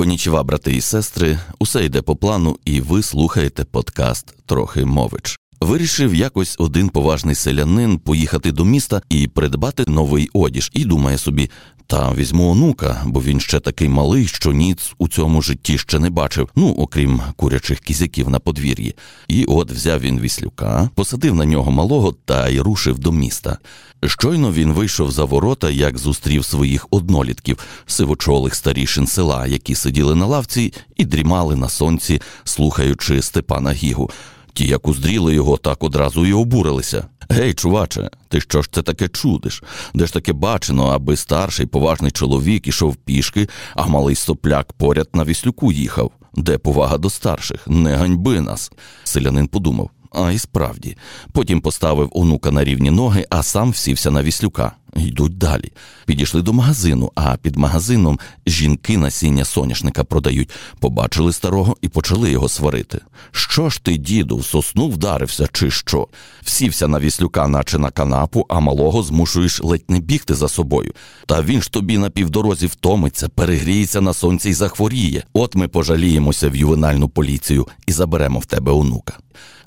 Конічева, брати і сестри, усе йде по плану, і ви слухаєте подкаст Трохи мович. Вирішив якось один поважний селянин поїхати до міста і придбати новий одіж, і думає собі: та візьму онука, бо він ще такий малий, що ніц у цьому житті ще не бачив, ну окрім курячих кізяків на подвір'ї. І от взяв він віслюка, посадив на нього малого та й рушив до міста. Щойно він вийшов за ворота, як зустрів своїх однолітків, сивочолих старішин села, які сиділи на лавці і дрімали на сонці, слухаючи Степана Гігу. Ті, як уздріли його, так одразу й обурилися. Гей, чуваче, ти що ж це таке чудиш? Де ж таке бачено, аби старший поважний чоловік ішов пішки, а малий сопляк поряд на віслюку їхав? Де повага до старших? Не ганьби нас. Селянин подумав. А і справді. Потім поставив онука на рівні ноги, а сам всівся на віслюка. Йдуть далі. Підійшли до магазину, а під магазином жінки насіння соняшника продають. Побачили старого і почали його сварити. Що ж ти, діду, в сосну вдарився, чи що? Всівся на віслюка, наче на канапу, а малого змушуєш ледь не бігти за собою. Та він ж тобі на півдорозі втомиться, перегріється на сонці і захворіє. От ми пожаліємося в ювенальну поліцію і заберемо в тебе онука.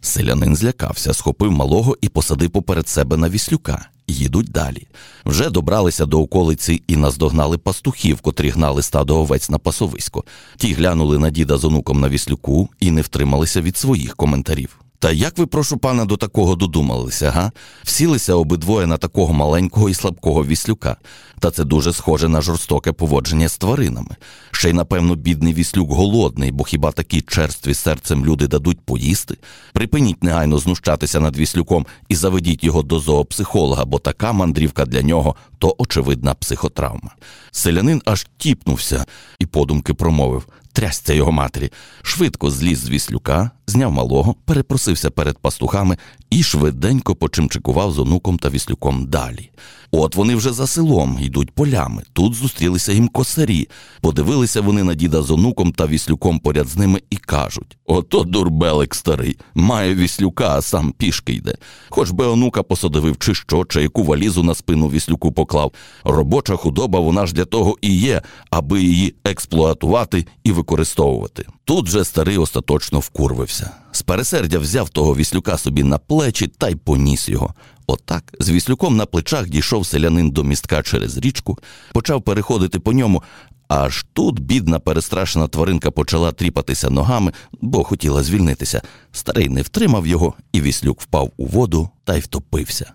Селянин злякався, схопив малого і посадив поперед себе на віслюка. Їдуть далі. Вже добралися до околиці і наздогнали пастухів, котрі гнали стадо овець на пасовисько. Ті глянули на діда з онуком на віслюку і не втрималися від своїх коментарів. Та як ви, прошу пана, до такого додумалися, га? Всілися обидвоє на такого маленького і слабкого віслюка, та це дуже схоже на жорстоке поводження з тваринами. Ще й, напевно, бідний віслюк голодний, бо хіба такі черстві серцем люди дадуть поїсти? Припиніть негайно знущатися над віслюком і заведіть його до зоопсихолога, бо така мандрівка для нього то очевидна психотравма. Селянин аж тіпнувся і подумки промовив трясця його матері, швидко зліз з віслюка, зняв малого, перепросився перед пастухами і швиденько почимчикував з онуком та віслюком далі. От вони вже за селом йдуть полями. Тут зустрілися їм косарі. Подивилися вони на діда з онуком та віслюком поряд з ними і кажуть: Ото дурбелик старий, має віслюка, а сам пішки йде. Хоч би онука посадовив, чи що, чи яку валізу на спину віслюку поклав. Робоча худоба вона ж для того і є, аби її експлуатувати і використовувати. Тут же старий остаточно вкурвився. З пересердя взяв того віслюка собі на плечі та й поніс його. Отак, з віслюком на плечах дійшов селянин до містка через річку, почав переходити по ньому. Аж тут бідна перестрашена тваринка почала тріпатися ногами, бо хотіла звільнитися. Старий не втримав його, і віслюк впав у воду та й втопився.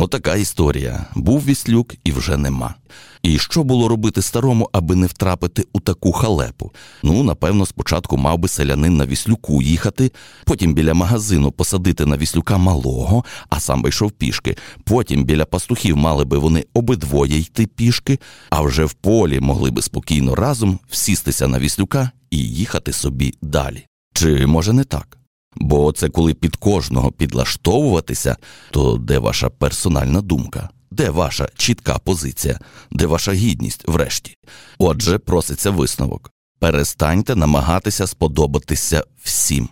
Отака історія. Був віслюк і вже нема. І що було робити старому, аби не втрапити у таку халепу? Ну, напевно, спочатку мав би селянин на віслюку їхати, потім біля магазину посадити на віслюка малого, а сам би йшов пішки. Потім біля пастухів мали би вони обидвоє йти пішки, а вже в полі могли би спокійно разом всістися на віслюка і їхати собі далі. Чи може не так? Бо це коли під кожного підлаштовуватися, то де ваша персональна думка? Де ваша чітка позиція, де ваша гідність врешті? Отже, проситься висновок. Перестаньте намагатися сподобатися всім.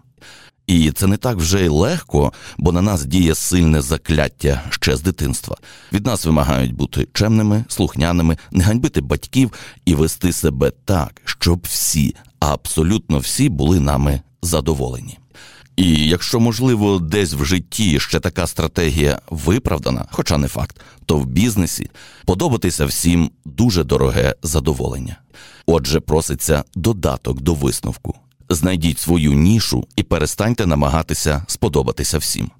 І це не так вже й легко, бо на нас діє сильне закляття ще з дитинства. Від нас вимагають бути чемними, слухняними, не ганьбити батьків і вести себе так, щоб всі, абсолютно всі були нами задоволені. І якщо, можливо, десь в житті ще така стратегія виправдана, хоча не факт, то в бізнесі подобатися всім дуже дороге задоволення. Отже, проситься додаток до висновку. Знайдіть свою нішу і перестаньте намагатися сподобатися всім.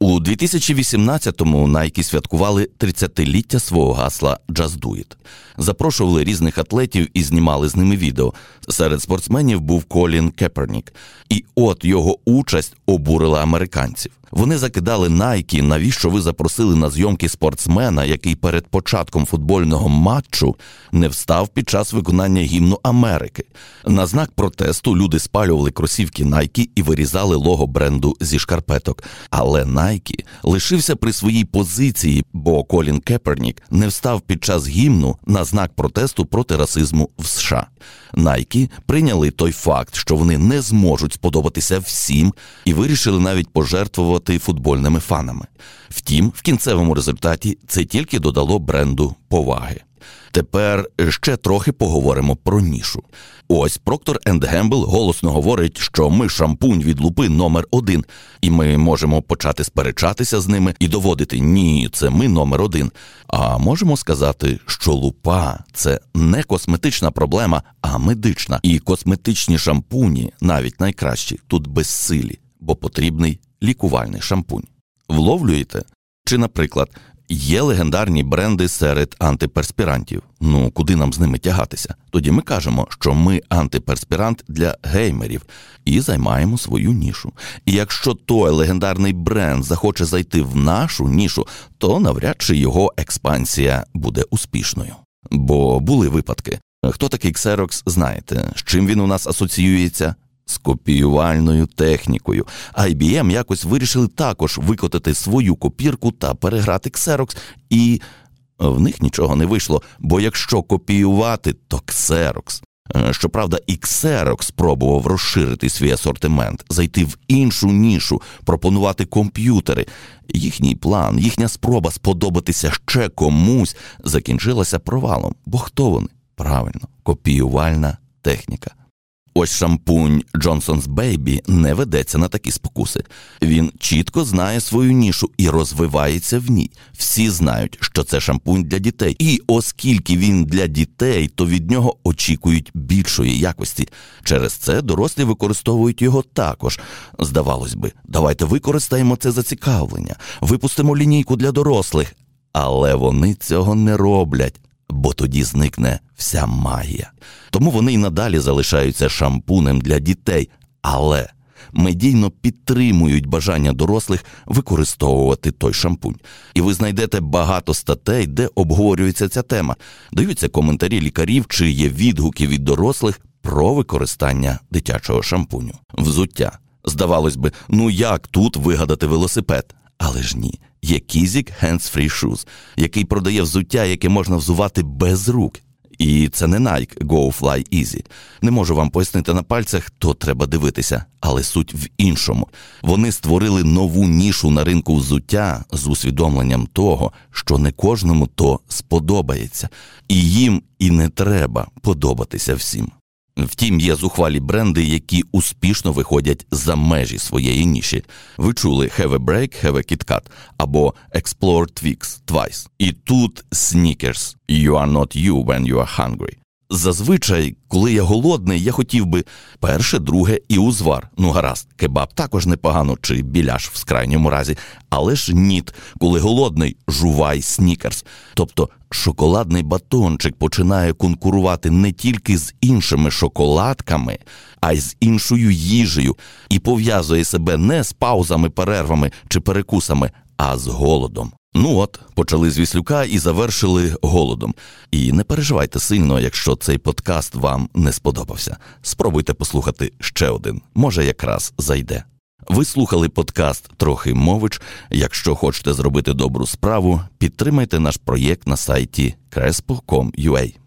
У 2018-му Nike святкували 30-ліття свого гасла «Just do it». Запрошували різних атлетів і знімали з ними відео. Серед спортсменів був Колін Кепернік, і от його участь обурила американців. Вони закидали Найкі, навіщо ви запросили на зйомки спортсмена, який перед початком футбольного матчу не встав під час виконання гімну Америки. На знак протесту люди спалювали кросівки Найкі і вирізали лого бренду зі шкарпеток. Але Найкі лишився при своїй позиції, бо Колін Кепернік не встав під час гімну на знак протесту проти расизму в США. Найкі прийняли той факт, що вони не зможуть сподобатися всім, і вирішили навіть пожертвувати футбольними фанами. Втім, в кінцевому результаті це тільки додало бренду поваги. Тепер ще трохи поговоримо про нішу. Ось Проктор енд Гембл голосно говорить, що ми шампунь від лупи номер один, і ми можемо почати сперечатися з ними і доводити ні, це ми номер один. А можемо сказати, що лупа це не косметична проблема, а медична. І косметичні шампуні, навіть найкращі, тут безсилі, бо потрібний лікувальний шампунь. Вловлюєте? Чи, наприклад, Є легендарні бренди серед антиперспірантів. Ну куди нам з ними тягатися? Тоді ми кажемо, що ми антиперспірант для геймерів і займаємо свою нішу. І якщо той легендарний бренд захоче зайти в нашу нішу, то навряд чи його експансія буде успішною. Бо були випадки. Хто такий Xerox, знаєте, з чим він у нас асоціюється? З копіювальною технікою. IBM якось вирішили також викотати свою копірку та переграти Xerox, і в них нічого не вийшло. Бо якщо копіювати, то Xerox. Е, щоправда, і Xerox спробував розширити свій асортимент, зайти в іншу нішу, пропонувати комп'ютери. Їхній план, їхня спроба сподобатися ще комусь закінчилася провалом. Бо хто вони? Правильно, копіювальна техніка. Ось шампунь Johnson's Baby не ведеться на такі спокуси. Він чітко знає свою нішу і розвивається в ній. Всі знають, що це шампунь для дітей. І оскільки він для дітей, то від нього очікують більшої якості. Через це дорослі використовують його також. Здавалось би, давайте використаємо це зацікавлення, випустимо лінійку для дорослих. Але вони цього не роблять бо тоді зникне вся магія. Тому вони й надалі залишаються шампунем для дітей, але медійно підтримують бажання дорослих використовувати той шампунь. І ви знайдете багато статей, де обговорюється ця тема. Даються коментарі лікарів, чи є відгуки від дорослих про використання дитячого шампуню. Взуття. Здавалось би, ну як тут вигадати велосипед? Але ж ні, є Kizik Hands Free Shoes, який продає взуття, яке можна взувати без рук. І це не Nike Go Fly Easy. Не можу вам пояснити на пальцях, то треба дивитися, але суть в іншому. Вони створили нову нішу на ринку взуття з усвідомленням того, що не кожному то сподобається, і їм і не треба подобатися всім. Втім, є зухвалі бренди, які успішно виходять за межі своєї ніші. Ви чули Have a Break, Have a KitKat або Explore Twix Twice. І тут Snickers You are not you when you are hungry. Зазвичай, коли я голодний, я хотів би перше, друге і узвар. Ну, гаразд, кебаб також непогано, чи біляш в скрайньому разі, але ж ніт, коли голодний, жувай снікерс. Тобто шоколадний батончик починає конкурувати не тільки з іншими шоколадками, а й з іншою їжею, і пов'язує себе не з паузами, перервами чи перекусами, а з голодом. Ну от, почали з Віслюка і завершили голодом. І не переживайте сильно, якщо цей подкаст вам не сподобався. Спробуйте послухати ще один, може якраз зайде. Ви слухали подкаст Трохи мович. Якщо хочете зробити добру справу, підтримайте наш проєкт на сайті crespo.com.ua.